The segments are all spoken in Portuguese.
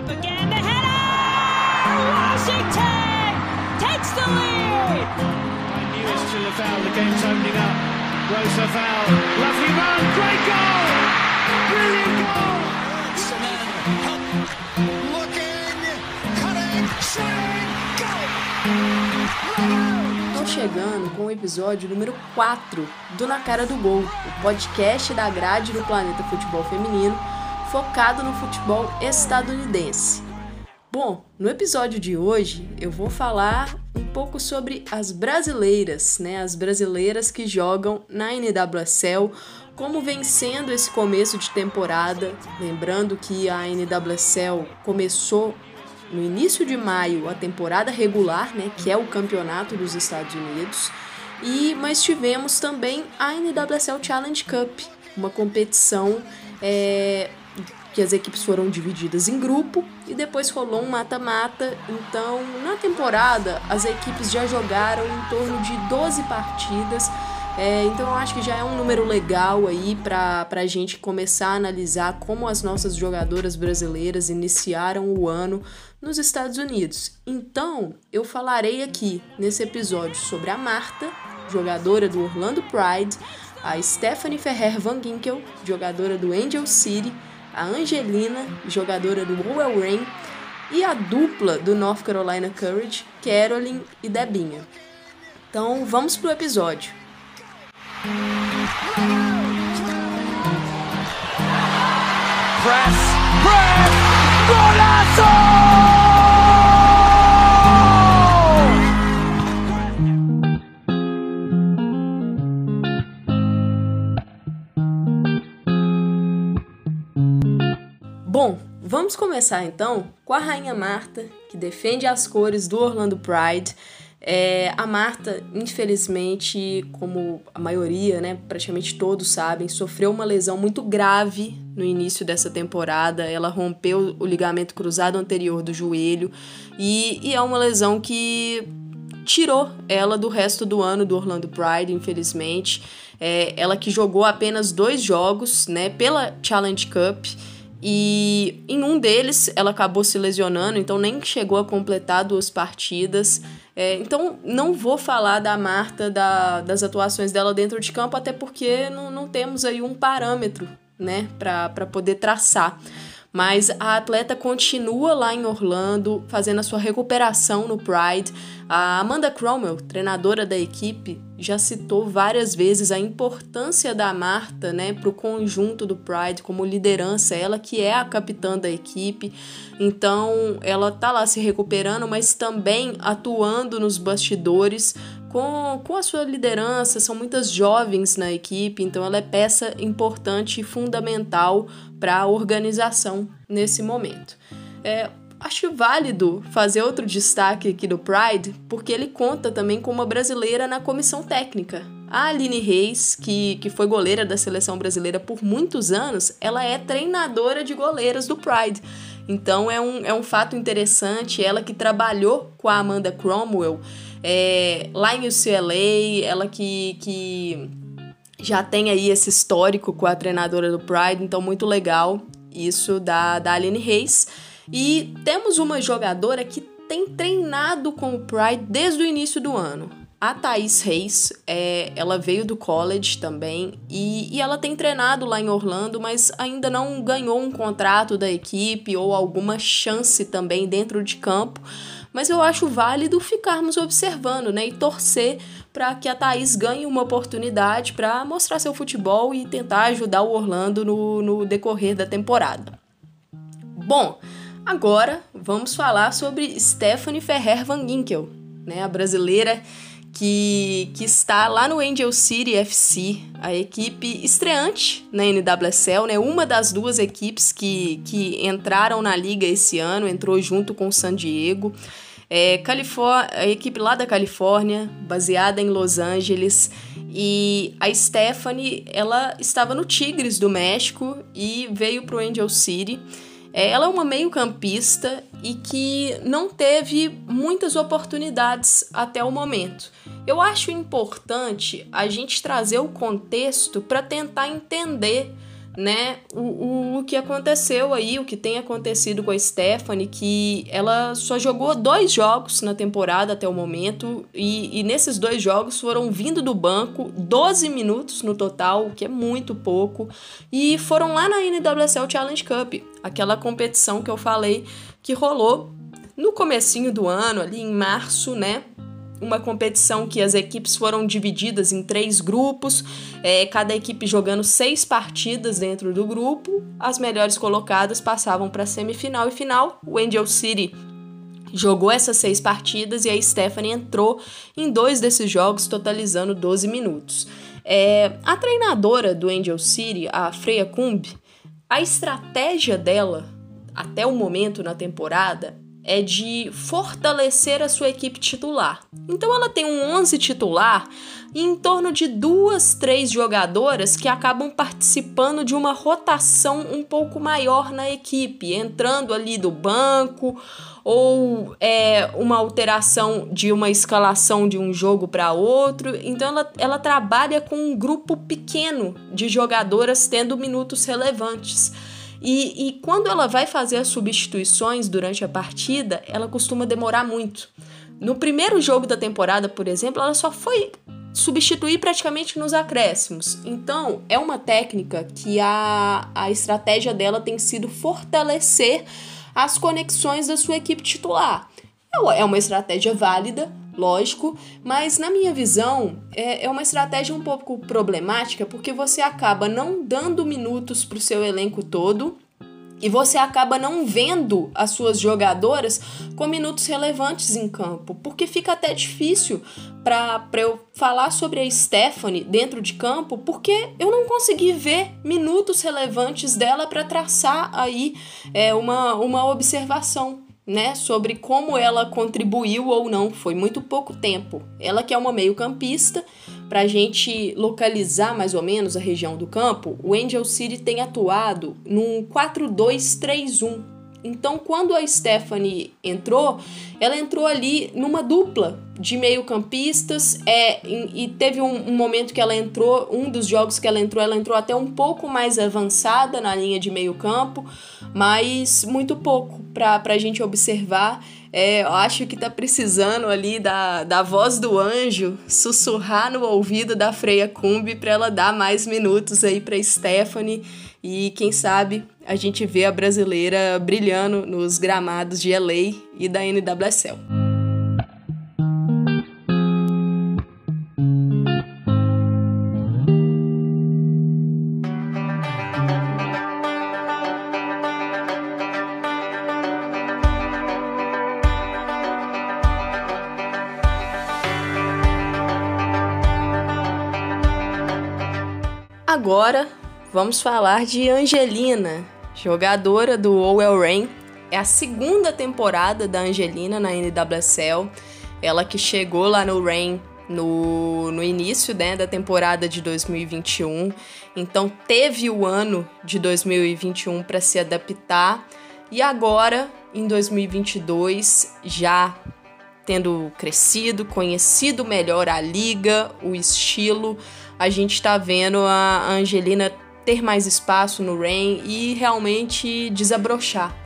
Up again, the header! Washington takes the lead! By Newest to Laval, the game's opening up. Rosa Val, lovely run, great goal! Brilliant goal! Looking, cutting, shooting, Estão chegando com o episódio número 4 do Na Cara do Gol, o podcast da grade do Planeta Futebol Feminino, focado no futebol estadunidense. Bom, no episódio de hoje eu vou falar um pouco sobre as brasileiras, né? As brasileiras que jogam na NWSL, como vem sendo esse começo de temporada. Lembrando que a NWSL começou no início de maio a temporada regular, né, que é o campeonato dos Estados Unidos, e mas tivemos também a NWSL Challenge Cup, uma competição é, que as equipes foram divididas em grupo e depois rolou um mata-mata. Então, na temporada, as equipes já jogaram em torno de 12 partidas. É, então eu acho que já é um número legal aí para a gente começar a analisar como as nossas jogadoras brasileiras iniciaram o ano nos Estados Unidos. Então eu falarei aqui nesse episódio sobre a Marta, jogadora do Orlando Pride, a Stephanie Ferrer Van Ginkel, jogadora do Angel City, a Angelina, jogadora do Owell Rain, e a dupla do North Carolina Courage, Carolyn e Debinha. Então vamos pro episódio. Press, press, golazo! Bom, vamos começar então com a Rainha Marta, que defende as cores do Orlando Pride. É, a Marta, infelizmente, como a maioria, né, praticamente todos sabem, sofreu uma lesão muito grave no início dessa temporada. Ela rompeu o ligamento cruzado anterior do joelho e, e é uma lesão que tirou ela do resto do ano do Orlando Pride, infelizmente. É, ela que jogou apenas dois jogos, né, pela Challenge Cup e em um deles ela acabou se lesionando, então nem chegou a completar duas partidas. É, então não vou falar da Marta, da, das atuações dela dentro de campo, até porque não, não temos aí um parâmetro né, para poder traçar. Mas a atleta continua lá em Orlando, fazendo a sua recuperação no Pride. A Amanda Cromwell, treinadora da equipe, já citou várias vezes a importância da Marta né, para o conjunto do Pride como liderança, ela que é a capitã da equipe. Então ela tá lá se recuperando, mas também atuando nos bastidores com, com a sua liderança. São muitas jovens na equipe, então ela é peça importante e fundamental para a organização nesse momento. É, acho válido fazer outro destaque aqui do Pride, porque ele conta também com uma brasileira na comissão técnica. A Aline Reis, que, que foi goleira da seleção brasileira por muitos anos, ela é treinadora de goleiras do Pride. Então é um, é um fato interessante. Ela que trabalhou com a Amanda Cromwell é, lá em UCLA, ela que, que já tem aí esse histórico com a treinadora do Pride, então muito legal isso da, da Aline Reis. E temos uma jogadora que tem treinado com o Pride desde o início do ano. A Thaís Reis, é, ela veio do college também e, e ela tem treinado lá em Orlando, mas ainda não ganhou um contrato da equipe ou alguma chance também dentro de campo. Mas eu acho válido ficarmos observando né, e torcer para que a Thaís ganhe uma oportunidade para mostrar seu futebol e tentar ajudar o Orlando no, no decorrer da temporada. Bom, agora vamos falar sobre Stephanie Ferrer Van Ginkel, né, a brasileira que, que está lá no Angel City FC, a equipe estreante na NWSL, né? Uma das duas equipes que, que entraram na liga esse ano, entrou junto com o San Diego. É, a equipe lá da Califórnia, baseada em Los Angeles, e a Stephanie, ela estava no Tigres do México e veio para o Angel City. É, ela é uma meio-campista e que não teve muitas oportunidades até o momento. Eu acho importante a gente trazer o contexto para tentar entender né, o, o, que aconteceu aí, o que tem acontecido com a Stephanie, que ela só jogou dois jogos na temporada até o momento, e, e nesses dois jogos foram vindo do banco 12 minutos no total, o que é muito pouco, e foram lá na NWSL Challenge Cup, aquela competição que eu falei que rolou no comecinho do ano, ali em março, né, uma competição que as equipes foram divididas em três grupos, é, cada equipe jogando seis partidas dentro do grupo. As melhores colocadas passavam para a semifinal e final. O Angel City jogou essas seis partidas e a Stephanie entrou em dois desses jogos, totalizando 12 minutos. É, a treinadora do Angel City, a Freya Kumb, a estratégia dela até o momento na temporada é de fortalecer a sua equipe titular. Então ela tem um 11 titular e em torno de duas, três jogadoras que acabam participando de uma rotação um pouco maior na equipe, entrando ali do banco ou é, uma alteração de uma escalação de um jogo para outro. Então ela, ela trabalha com um grupo pequeno de jogadoras tendo minutos relevantes. E, e quando ela vai fazer as substituições durante a partida, ela costuma demorar muito. No primeiro jogo da temporada, por exemplo, ela só foi substituir praticamente nos acréscimos. Então, é uma técnica que a, a estratégia dela tem sido fortalecer as conexões da sua equipe titular. É uma estratégia válida, lógico, mas na minha visão é, é uma estratégia um pouco problemática porque você acaba não dando minutos para o seu elenco todo e você acaba não vendo as suas jogadoras com minutos relevantes em campo, porque fica até difícil para eu falar sobre a Stephanie dentro de campo, porque eu não consegui ver minutos relevantes dela para traçar aí é, uma, uma observação né, sobre como ela contribuiu ou não. Foi muito pouco tempo. Ela que é uma meio-campista, para a gente localizar mais ou menos a região do campo, o Angel City tem atuado num 4-2-3-1. Então, quando a Stephanie entrou, ela entrou ali numa dupla de meio-campistas é, e teve um, um, momento que ela entrou, um dos jogos que ela entrou, ela entrou até um pouco mais avançada na linha de meio-campo, mas muito pouco para a gente observar. É, eu acho que tá precisando ali da, da voz do anjo sussurrar no ouvido da Freia Cumbi para ela dar mais minutos aí para Stephanie e quem sabe a gente vê a brasileira brilhando nos gramados de LA e da NWSL. Agora vamos falar de Angelina, jogadora do OL Reign. É a segunda temporada da Angelina na NWSL. Ela que chegou lá no Reign no, no início né, da temporada de 2021. Então teve o ano de 2021 para se adaptar. E agora, em 2022, já tendo crescido, conhecido melhor a liga, o estilo, a gente está vendo a Angelina ter mais espaço no Rain e realmente desabrochar.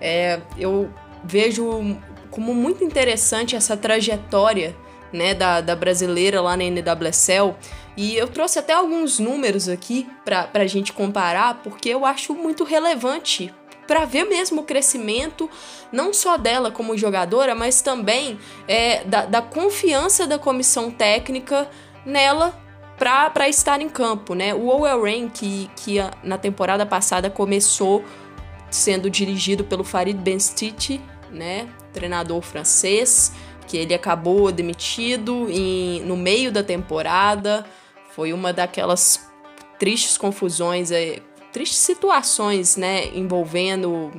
É, eu vejo como muito interessante essa trajetória né, da, da brasileira lá na NWSL e eu trouxe até alguns números aqui para a gente comparar porque eu acho muito relevante para ver mesmo o crescimento, não só dela como jogadora, mas também é, da, da confiança da comissão técnica nela para estar em campo, né? O OL Rain, que, que na temporada passada começou sendo dirigido pelo Farid Benstiti, né? Treinador francês, que ele acabou demitido em, no meio da temporada. Foi uma daquelas tristes confusões, é, tristes situações, né? Envolvendo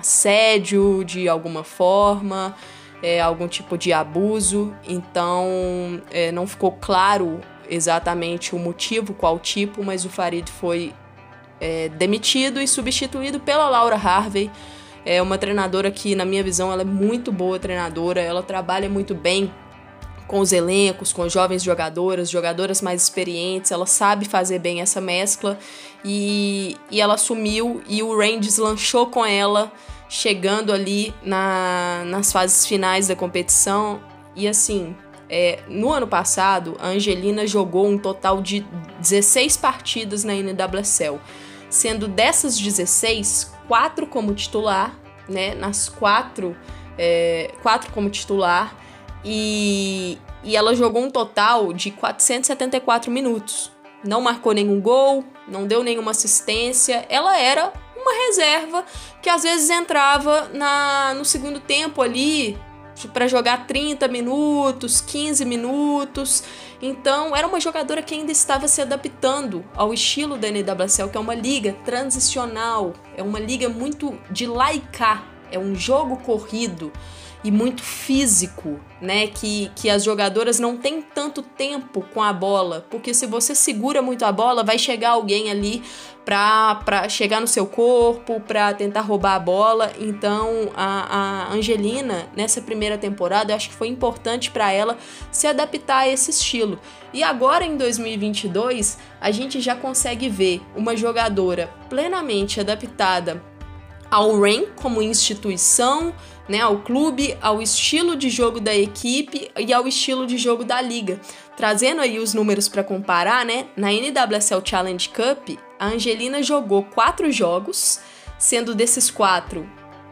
assédio de alguma forma, é, algum tipo de abuso. Então, é, não ficou claro exatamente o motivo, qual tipo, mas o Farid foi é, demitido e substituído pela Laura Harvey. É uma treinadora que, na minha visão, ela é muito boa treinadora, ela trabalha muito bem com os elencos, com jovens jogadoras, jogadoras mais experientes, ela sabe fazer bem essa mescla e, e ela assumiu e o Rangers lanchou com ela, chegando ali na, nas fases finais da competição. E assim, é, no ano passado, a Angelina jogou um total de 16 partidas na NWSL, sendo dessas 16, quatro como titular, né? Nas quatro, é, quatro como titular e, e ela jogou um total de 474 minutos. Não marcou nenhum gol, não deu nenhuma assistência. Ela era uma reserva que às vezes entrava na, no segundo tempo ali para jogar 30 minutos, 15 minutos. Então, era uma jogadora que ainda estava se adaptando ao estilo da NWSL, que é uma liga transicional, é uma liga muito de laicar, é um jogo corrido e muito físico, né? Que, que as jogadoras não têm tanto tempo com a bola, porque se você segura muito a bola, vai chegar alguém ali para chegar no seu corpo, para tentar roubar a bola. Então a, a Angelina, nessa primeira temporada, eu acho que foi importante para ela se adaptar a esse estilo. E agora em 2022, a gente já consegue ver uma jogadora plenamente adaptada ao REN como instituição, né, ao clube, ao estilo de jogo da equipe e ao estilo de jogo da liga. Trazendo aí os números para comparar, né, na NWSL Challenge Cup, a Angelina jogou quatro jogos, sendo desses quatro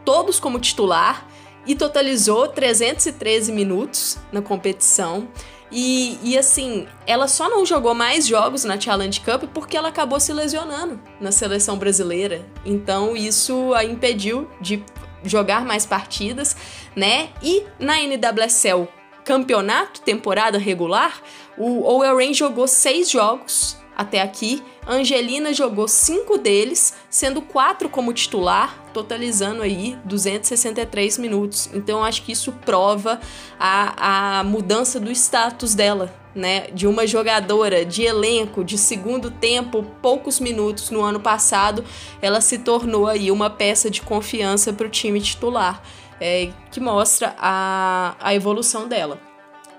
todos como titular e totalizou 313 minutos na competição. E, e, assim, ela só não jogou mais jogos na Challenge Cup porque ela acabou se lesionando na seleção brasileira. Então isso a impediu de jogar mais partidas, né? E na NWSL campeonato, temporada regular, o Rain jogou seis jogos até aqui. Angelina jogou cinco deles, sendo quatro como titular, totalizando aí 263 minutos. Então acho que isso prova a, a mudança do status dela, né? De uma jogadora de elenco de segundo tempo, poucos minutos no ano passado, ela se tornou aí uma peça de confiança para o time titular, é, que mostra a, a evolução dela.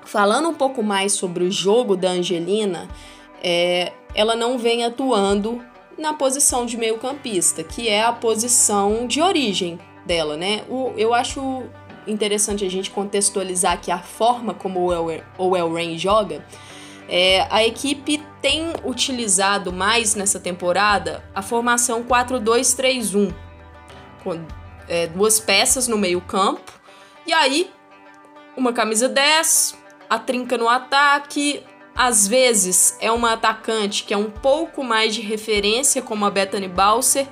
Falando um pouco mais sobre o jogo da Angelina, é, ela não vem atuando na posição de meio-campista, que é a posição de origem dela, né? O, eu acho interessante a gente contextualizar aqui a forma como o El Rain joga. É, a equipe tem utilizado mais nessa temporada a formação 4-2-3-1, com é, duas peças no meio-campo, e aí uma camisa 10, a trinca no ataque, às vezes é uma atacante que é um pouco mais de referência, como a Bethany Balser,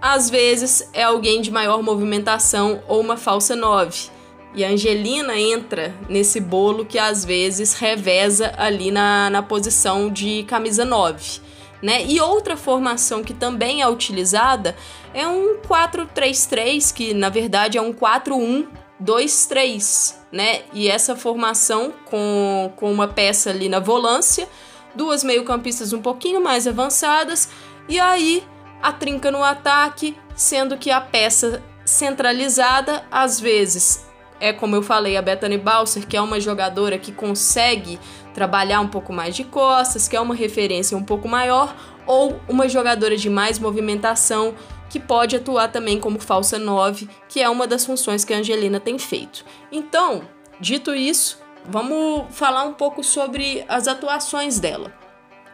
às vezes é alguém de maior movimentação ou uma falsa 9. E a Angelina entra nesse bolo que às vezes reveza ali na, na posição de camisa 9. Né? E outra formação que também é utilizada é um 4-3-3, que na verdade é um 4-1-2-3 né? E essa formação com, com uma peça ali na volância, duas meio-campistas um pouquinho mais avançadas, e aí a trinca no ataque, sendo que a peça centralizada às vezes é como eu falei, a Bethany Balser, que é uma jogadora que consegue trabalhar um pouco mais de costas, que é uma referência um pouco maior, ou uma jogadora de mais movimentação que pode atuar também como falsa 9, que é uma das funções que a Angelina tem feito. Então, dito isso, vamos falar um pouco sobre as atuações dela.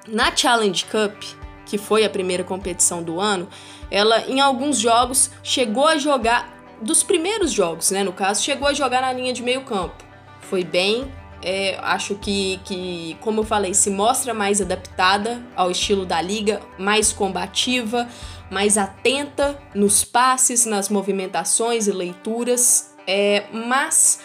Na Challenge Cup, que foi a primeira competição do ano, ela em alguns jogos chegou a jogar dos primeiros jogos, né, no caso, chegou a jogar na linha de meio campo. Foi bem, é, acho que, que, como eu falei, se mostra mais adaptada ao estilo da liga, mais combativa, mais atenta nos passes, nas movimentações e leituras, é, mas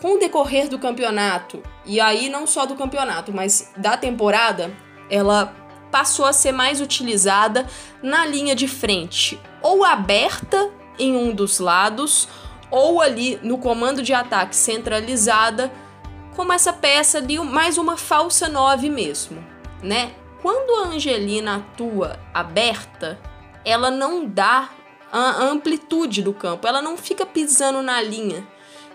com o decorrer do campeonato, e aí não só do campeonato, mas da temporada, ela passou a ser mais utilizada na linha de frente, ou aberta em um dos lados, ou ali no comando de ataque centralizada, como essa peça de mais uma falsa 9 mesmo, né? Quando a Angelina atua aberta, ela não dá a amplitude do campo, ela não fica pisando na linha.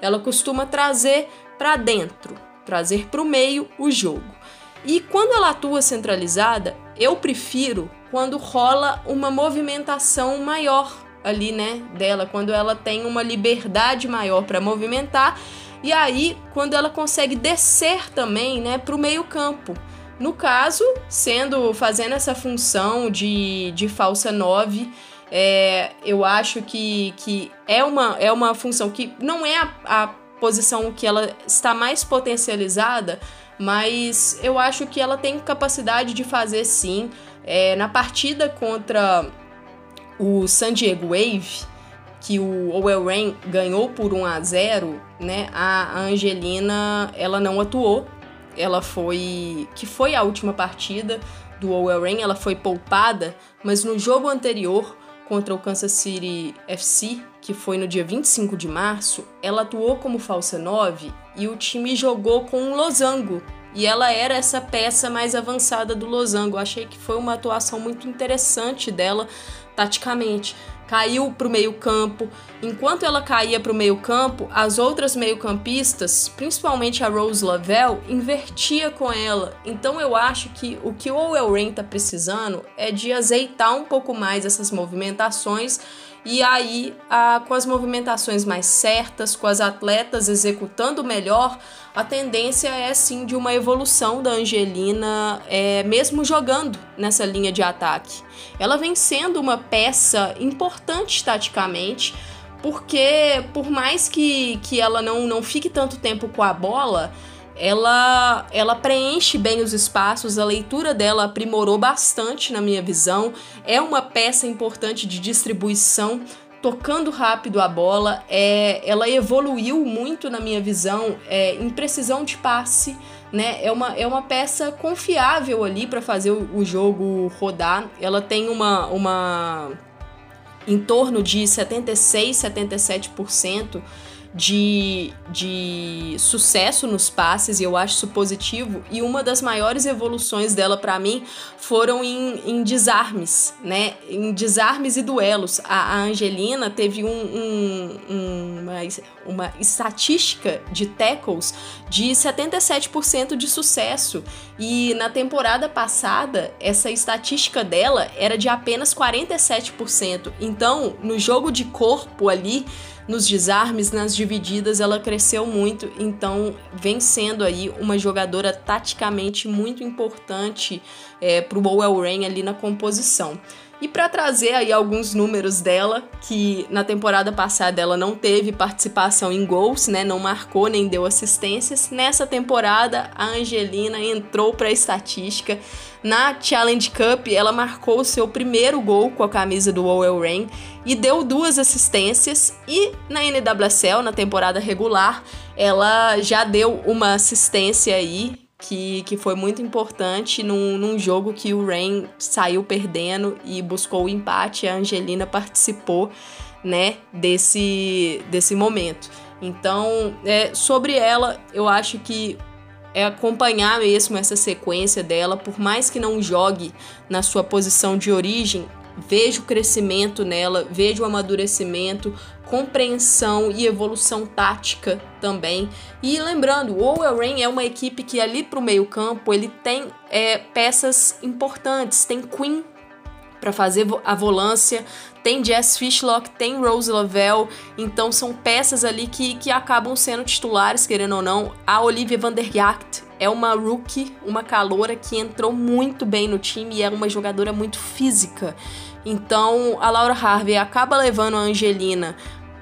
Ela costuma trazer para dentro, trazer para o meio o jogo. E quando ela atua centralizada, eu prefiro quando rola uma movimentação maior ali, né, dela, quando ela tem uma liberdade maior para movimentar e aí quando ela consegue descer também, né, para o meio-campo. No caso, sendo fazendo essa função de, de falsa 9, é, eu acho que, que é, uma, é uma função que não é a, a posição que ela está mais potencializada, mas eu acho que ela tem capacidade de fazer sim. É, na partida contra o San Diego Wave, que o Owell Rain ganhou por 1 a 0, né? A Angelina, ela não atuou. Ela foi que foi a última partida do Owell Rain, ela foi poupada, mas no jogo anterior contra o Kansas City FC, que foi no dia 25 de março, ela atuou como falsa 9 e o time jogou com um losango. E ela era essa peça mais avançada do losango. Eu achei que foi uma atuação muito interessante dela taticamente. Caiu para o meio-campo. Enquanto ela caía para o meio-campo, as outras meio-campistas, principalmente a Rose Lavelle, invertia com ela. Então eu acho que o que o Rain está precisando é de azeitar um pouco mais essas movimentações e aí, a, com as movimentações mais certas, com as atletas executando melhor, a tendência é sim de uma evolução da Angelina, é, mesmo jogando nessa linha de ataque. Ela vem sendo uma peça importante taticamente, porque por mais que, que ela não, não fique tanto tempo com a bola, ela, ela preenche bem os espaços, a leitura dela aprimorou bastante na minha visão. É uma peça importante de distribuição, tocando rápido a bola. É, ela evoluiu muito na minha visão é, em precisão de passe. Né? É, uma, é uma peça confiável ali para fazer o, o jogo rodar. Ela tem uma, uma em torno de 76, 77% de, de sucesso nos passes e eu acho isso positivo. E uma das maiores evoluções dela para mim foram em, em, desarmes, né? Em desarmes e duelos. A, a Angelina teve um, um, um, uma, uma estatística de tackles de 77% de sucesso. E na temporada passada, essa estatística dela era de apenas 47%. Então, no jogo de corpo ali, nos desarmes, nas divididas, ela cresceu muito, então vem sendo aí uma jogadora taticamente muito importante é, para o Bowell Rain ali na composição. E para trazer aí alguns números dela, que na temporada passada ela não teve participação em gols, né? Não marcou nem deu assistências. Nessa temporada a Angelina entrou para a estatística. Na Challenge Cup, ela marcou o seu primeiro gol com a camisa do Owell Rain e deu duas assistências. E na NWSL, na temporada regular, ela já deu uma assistência aí que, que foi muito importante num, num jogo que o Rain saiu perdendo e buscou o empate. A Angelina participou né, desse, desse momento. Então, é, sobre ela, eu acho que é acompanhar mesmo essa sequência dela, por mais que não jogue na sua posição de origem, vejo o crescimento nela, vejo o amadurecimento, compreensão e evolução tática também. E lembrando, o Rain é uma equipe que ali para o meio campo ele tem é, peças importantes, tem Queen para fazer a volância, tem Jess Fishlock, tem Rose Lavelle, então são peças ali que, que acabam sendo titulares, querendo ou não. A Olivia van der Jagt é uma rookie, uma caloura que entrou muito bem no time e é uma jogadora muito física. Então a Laura Harvey acaba levando a Angelina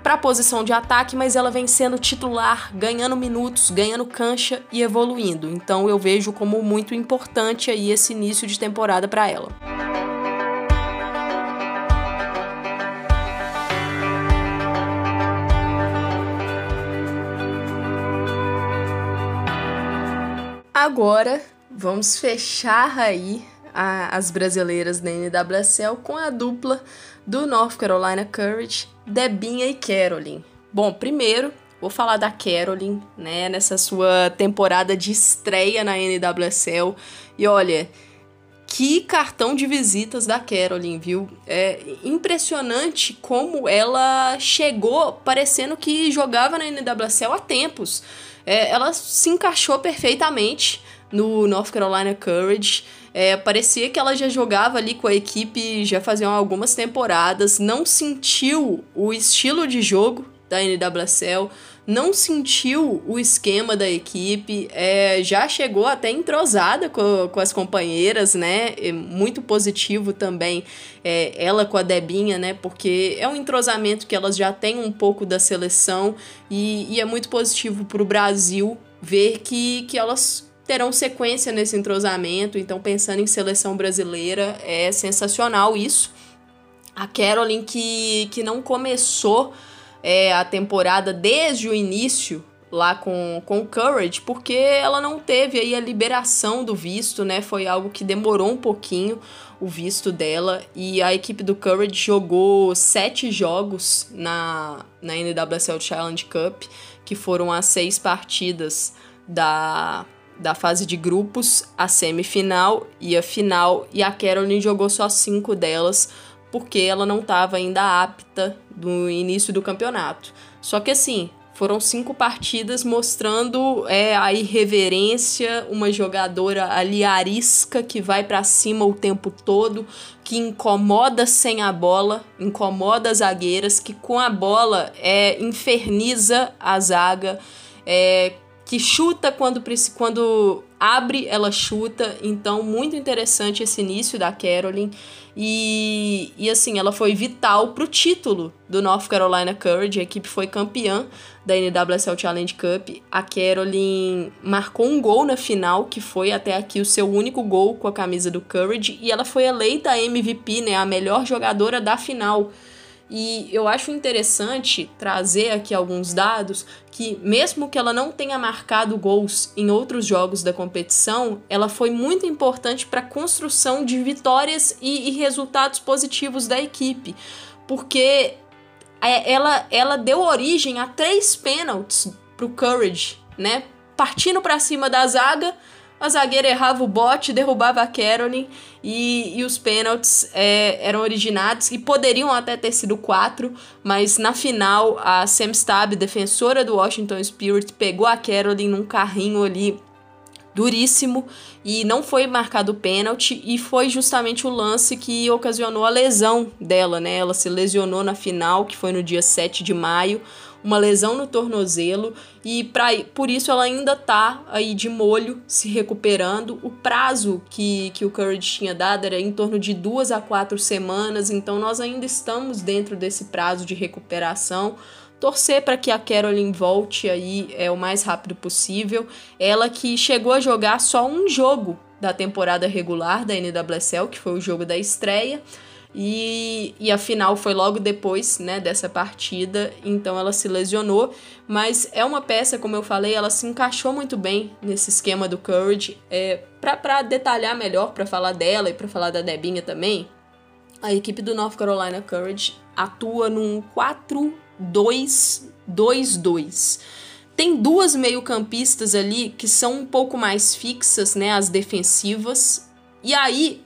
para a posição de ataque, mas ela vem sendo titular, ganhando minutos, ganhando cancha e evoluindo. Então eu vejo como muito importante aí esse início de temporada para ela. Agora vamos fechar aí a, as brasileiras da NWSL com a dupla do North Carolina Courage, Debinha e Carolyn. Bom, primeiro vou falar da Carolyn, né, nessa sua temporada de estreia na NWSL. E olha, que cartão de visitas da Caroline, viu? É impressionante como ela chegou parecendo que jogava na NWSL há tempos. É, ela se encaixou perfeitamente no North Carolina Courage. É, parecia que ela já jogava ali com a equipe já faziam algumas temporadas, não sentiu o estilo de jogo da NWSL, não sentiu o esquema da equipe, é, já chegou até entrosada com, com as companheiras, né? É muito positivo também é, ela com a Debinha, né? Porque é um entrosamento que elas já têm um pouco da seleção e, e é muito positivo para o Brasil ver que, que elas terão sequência nesse entrosamento. Então, pensando em seleção brasileira, é sensacional isso. A Carolyn que, que não começou é, a temporada desde o início lá com, com o Courage, porque ela não teve aí a liberação do visto, né? Foi algo que demorou um pouquinho o visto dela e a equipe do Courage jogou sete jogos na, na NWSL Challenge Cup, que foram as seis partidas da, da fase de grupos, a semifinal e a final, e a Caroline jogou só cinco delas, porque ela não estava ainda apta no início do campeonato. Só que assim, foram cinco partidas mostrando é, a irreverência, uma jogadora ali arisca que vai para cima o tempo todo, que incomoda sem a bola, incomoda as zagueiras, que com a bola é, inferniza a zaga, é, que chuta quando, quando abre, ela chuta. Então, muito interessante esse início da Caroline. E, e assim, ela foi vital pro título do North Carolina Courage. A equipe foi campeã da NWSL Challenge Cup. A Caroline marcou um gol na final, que foi até aqui o seu único gol com a camisa do Courage. E ela foi eleita MVP, né, a melhor jogadora da final. E eu acho interessante trazer aqui alguns dados que, mesmo que ela não tenha marcado gols em outros jogos da competição, ela foi muito importante para a construção de vitórias e, e, resultados positivos da equipe, porque é, ela, ela deu origem a três pênaltis para o Courage, né? Partindo para cima da zaga a zagueira errava o bote, derrubava a Caroline e, e os pênaltis é, eram originados e poderiam até ter sido quatro, mas na final a Sam Stab, defensora do Washington Spirit, pegou a Caroline num carrinho ali duríssimo e não foi marcado pênalti e foi justamente o lance que ocasionou a lesão dela, né? Ela se lesionou na final, que foi no dia 7 de maio uma lesão no tornozelo e pra, por isso ela ainda tá aí de molho, se recuperando. O prazo que, que o Courage tinha dado era em torno de duas a quatro semanas, então nós ainda estamos dentro desse prazo de recuperação torcer para que a Caroline volte aí é o mais rápido possível. Ela que chegou a jogar só um jogo da temporada regular da NWSL, que foi o jogo da estreia. E, e a final foi logo depois né, dessa partida, então ela se lesionou. Mas é uma peça, como eu falei, ela se encaixou muito bem nesse esquema do Courage. É, para detalhar melhor, para falar dela e para falar da Debinha também, a equipe do North Carolina Courage atua num 4-2-2-2. Tem duas meio-campistas ali que são um pouco mais fixas, né, as defensivas. E aí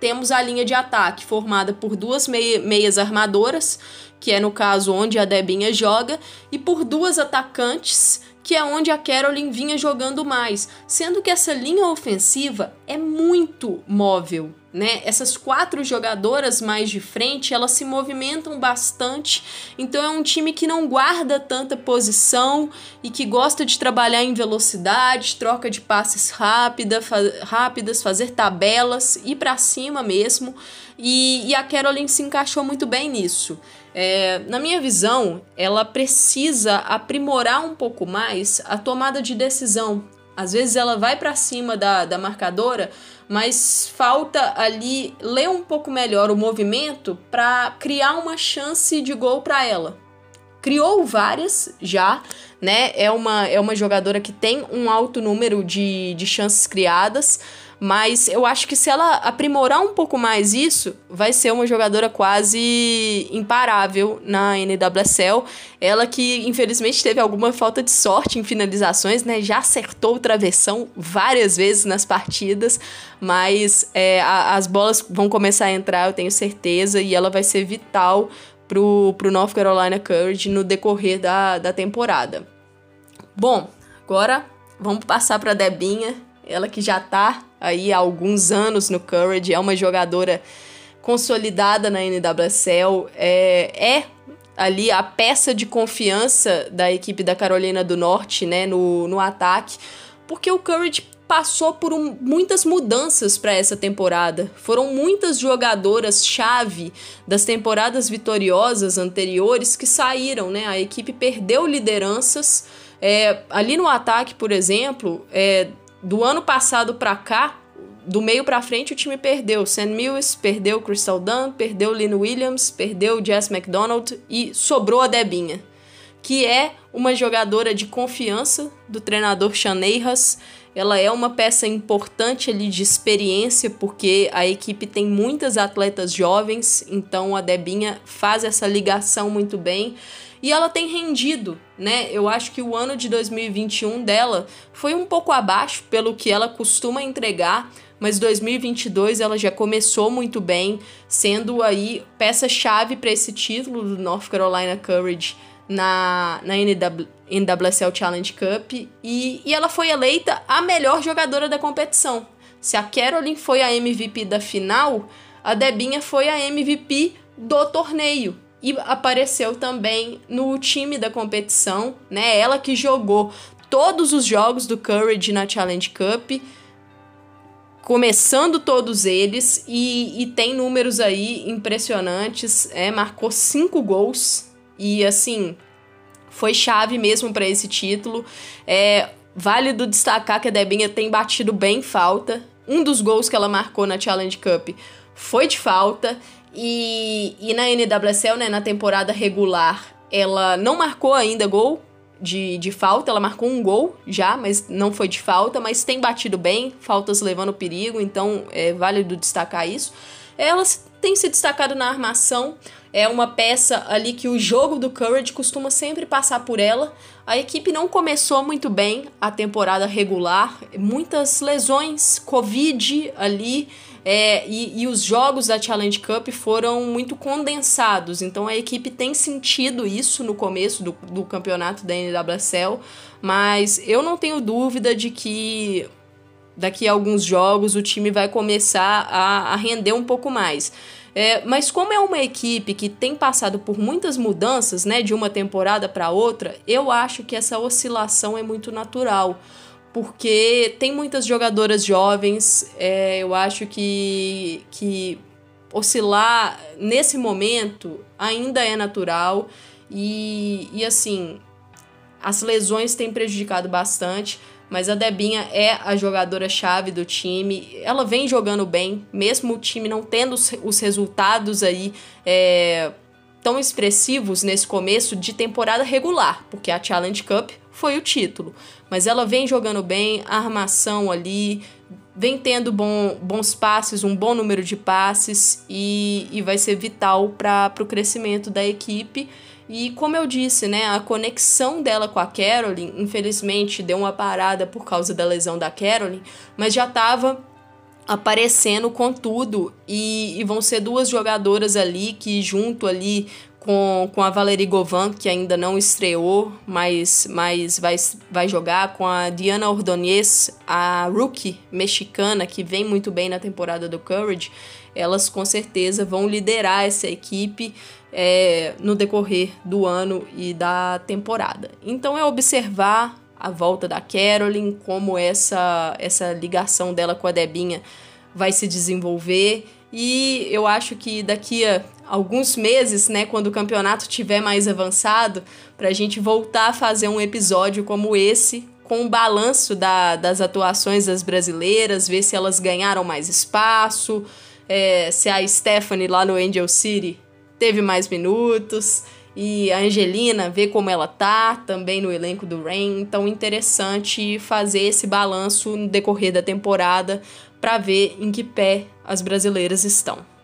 temos a linha de ataque formada por duas meias armadoras, que é no caso onde a Debinha joga, e por duas atacantes, que é onde a Caroline vinha jogando mais, sendo que essa linha ofensiva é muito móvel, né? Essas quatro jogadoras mais de frente, elas se movimentam bastante, então é um time que não guarda tanta posição e que gosta de trabalhar em velocidade, troca de passes rápida, fa rápidas, fazer tabelas, ir para cima mesmo. E, e a Caroline se encaixou muito bem nisso. É, na minha visão, ela precisa aprimorar um pouco mais a tomada de decisão. Às vezes ela vai para cima da, da marcadora, mas falta ali ler um pouco melhor o movimento para criar uma chance de gol para ela. Criou várias já, né? É uma, é uma jogadora que tem um alto número de, de chances criadas, mas eu acho que se ela aprimorar um pouco mais isso, vai ser uma jogadora quase imparável na NWSL. Ela que infelizmente teve alguma falta de sorte em finalizações, né? Já acertou o travessão várias vezes nas partidas, mas é, a, as bolas vão começar a entrar, eu tenho certeza, e ela vai ser vital pro, pro North Carolina Courage no decorrer da, da temporada. Bom, agora vamos passar para Debinha, ela que já tá aí há alguns anos no Courage, é uma jogadora consolidada na NWSL, é, é ali a peça de confiança da equipe da Carolina do Norte, né, no, no ataque, porque o Courage passou por um, muitas mudanças para essa temporada. Foram muitas jogadoras chave das temporadas vitoriosas anteriores que saíram, né? A equipe perdeu lideranças é, ali no ataque, por exemplo, é, do ano passado para cá, do meio para frente o time perdeu. Sam Mills perdeu Crystal Dunn, perdeu Lynn Williams, perdeu Jess McDonald e sobrou a Debinha, que é uma jogadora de confiança do treinador Chaneiras ela é uma peça importante ali de experiência, porque a equipe tem muitas atletas jovens, então a Debinha faz essa ligação muito bem. E ela tem rendido, né? Eu acho que o ano de 2021 dela foi um pouco abaixo pelo que ela costuma entregar, mas 2022 ela já começou muito bem, sendo aí peça-chave para esse título do North Carolina Courage na, na NW, NWSL Challenge Cup e, e ela foi eleita a melhor jogadora da competição. Se a Carolyn foi a MVP da final, a Debinha foi a MVP do torneio e apareceu também no time da competição, né? Ela que jogou todos os jogos do Courage na Challenge Cup, começando todos eles e, e tem números aí impressionantes. É, marcou cinco gols e assim, foi chave mesmo para esse título. É válido destacar que a Debinha tem batido bem falta. Um dos gols que ela marcou na Challenge Cup foi de falta. E, e na NWSL, né, na temporada regular, ela não marcou ainda gol de, de falta. Ela marcou um gol já, mas não foi de falta. Mas tem batido bem, faltas levando perigo, então é válido destacar isso. Ela tem se destacado na armação é uma peça ali que o jogo do Courage costuma sempre passar por ela. A equipe não começou muito bem a temporada regular, muitas lesões, Covid ali, é, e, e, os jogos da Challenge Cup foram muito condensados. Então a equipe tem sentido isso no começo do, do campeonato da NWSL, mas eu não tenho dúvida de que daqui a alguns jogos o time vai começar a, a render um pouco mais. É, mas como é uma equipe que tem passado por muitas mudanças, né, de uma temporada para outra, eu acho que essa oscilação é muito natural, porque tem muitas jogadoras jovens. É, eu acho que que oscilar nesse momento ainda é natural e, e assim as lesões têm prejudicado bastante mas a Debinha é a jogadora-chave do time. Ela vem jogando bem, mesmo o time não tendo os resultados aí é, tão expressivos nesse começo de temporada regular, porque a Challenge Cup foi o título. Mas ela vem jogando bem, a armação ali, vem tendo bom, bons passes, um bom número de passes e, e vai ser vital para o crescimento da equipe. E como eu disse, né, a conexão dela com a Carolyn, infelizmente deu uma parada por causa da lesão da Carolyn, mas já estava aparecendo com tudo e, e, vão ser duas jogadoras ali que junto ali com, com a Valerie Govan, que ainda não estreou, mas, mas vai, vai jogar, com a Diana Ordonez, a rookie mexicana, que vem muito bem na temporada do Courage, elas com certeza vão liderar essa equipe é, no decorrer do ano e da temporada. Então é observar a volta da Carolyn, como essa, essa ligação dela com a Debinha vai se desenvolver. E eu acho que daqui a alguns meses, né, quando o campeonato tiver mais avançado, para a gente voltar a fazer um episódio como esse, com um balanço da, das atuações das brasileiras, ver se elas ganharam mais espaço, é, se a Stephanie lá no Angel City teve mais minutos e a Angelina, ver como ela tá também no elenco do Rain. Então, interessante fazer esse balanço no decorrer da temporada para ver em que pé as brasileiras estão.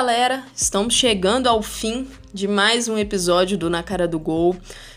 Galera, estamos chegando ao fim de mais um episódio do Na Cara do Gol.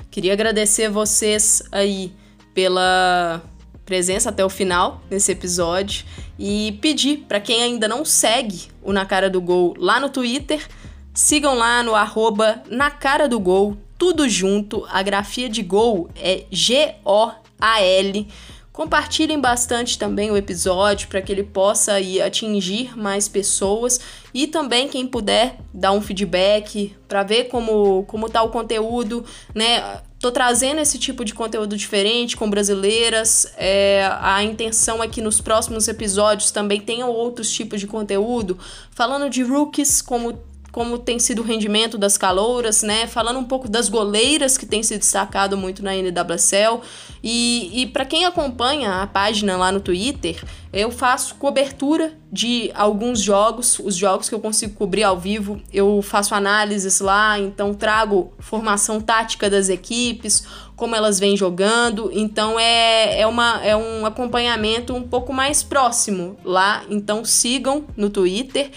Queria agradecer vocês aí pela presença até o final nesse episódio e pedir para quem ainda não segue o Na Cara do Gol lá no Twitter, sigam lá no arroba Na Cara do Gol, tudo junto. A grafia de gol é G-O-A-L. Compartilhem bastante também o episódio para que ele possa ir atingir mais pessoas e também quem puder dar um feedback para ver como como tá o conteúdo, né? Tô trazendo esse tipo de conteúdo diferente com brasileiras. É, a intenção é que nos próximos episódios também tenham outros tipos de conteúdo, falando de rookies como como tem sido o rendimento das calouras, né? Falando um pouco das goleiras que tem se destacado muito na NWSL. E, e para quem acompanha a página lá no Twitter, eu faço cobertura de alguns jogos, os jogos que eu consigo cobrir ao vivo, eu faço análises lá, então trago formação tática das equipes, como elas vêm jogando, então é, é, uma, é um acompanhamento um pouco mais próximo lá, então sigam no Twitter.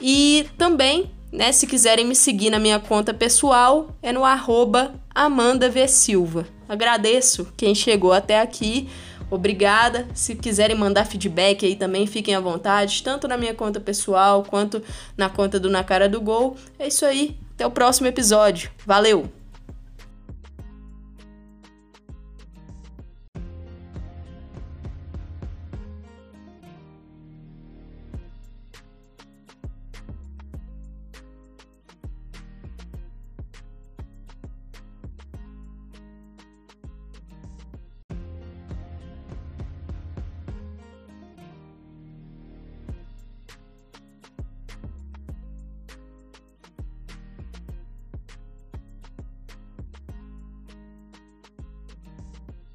E também né? Se quiserem me seguir na minha conta pessoal, é no arroba Amanda v. Silva. Agradeço quem chegou até aqui. Obrigada. Se quiserem mandar feedback aí também, fiquem à vontade, tanto na minha conta pessoal quanto na conta do Na Cara do Gol. É isso aí. Até o próximo episódio. Valeu!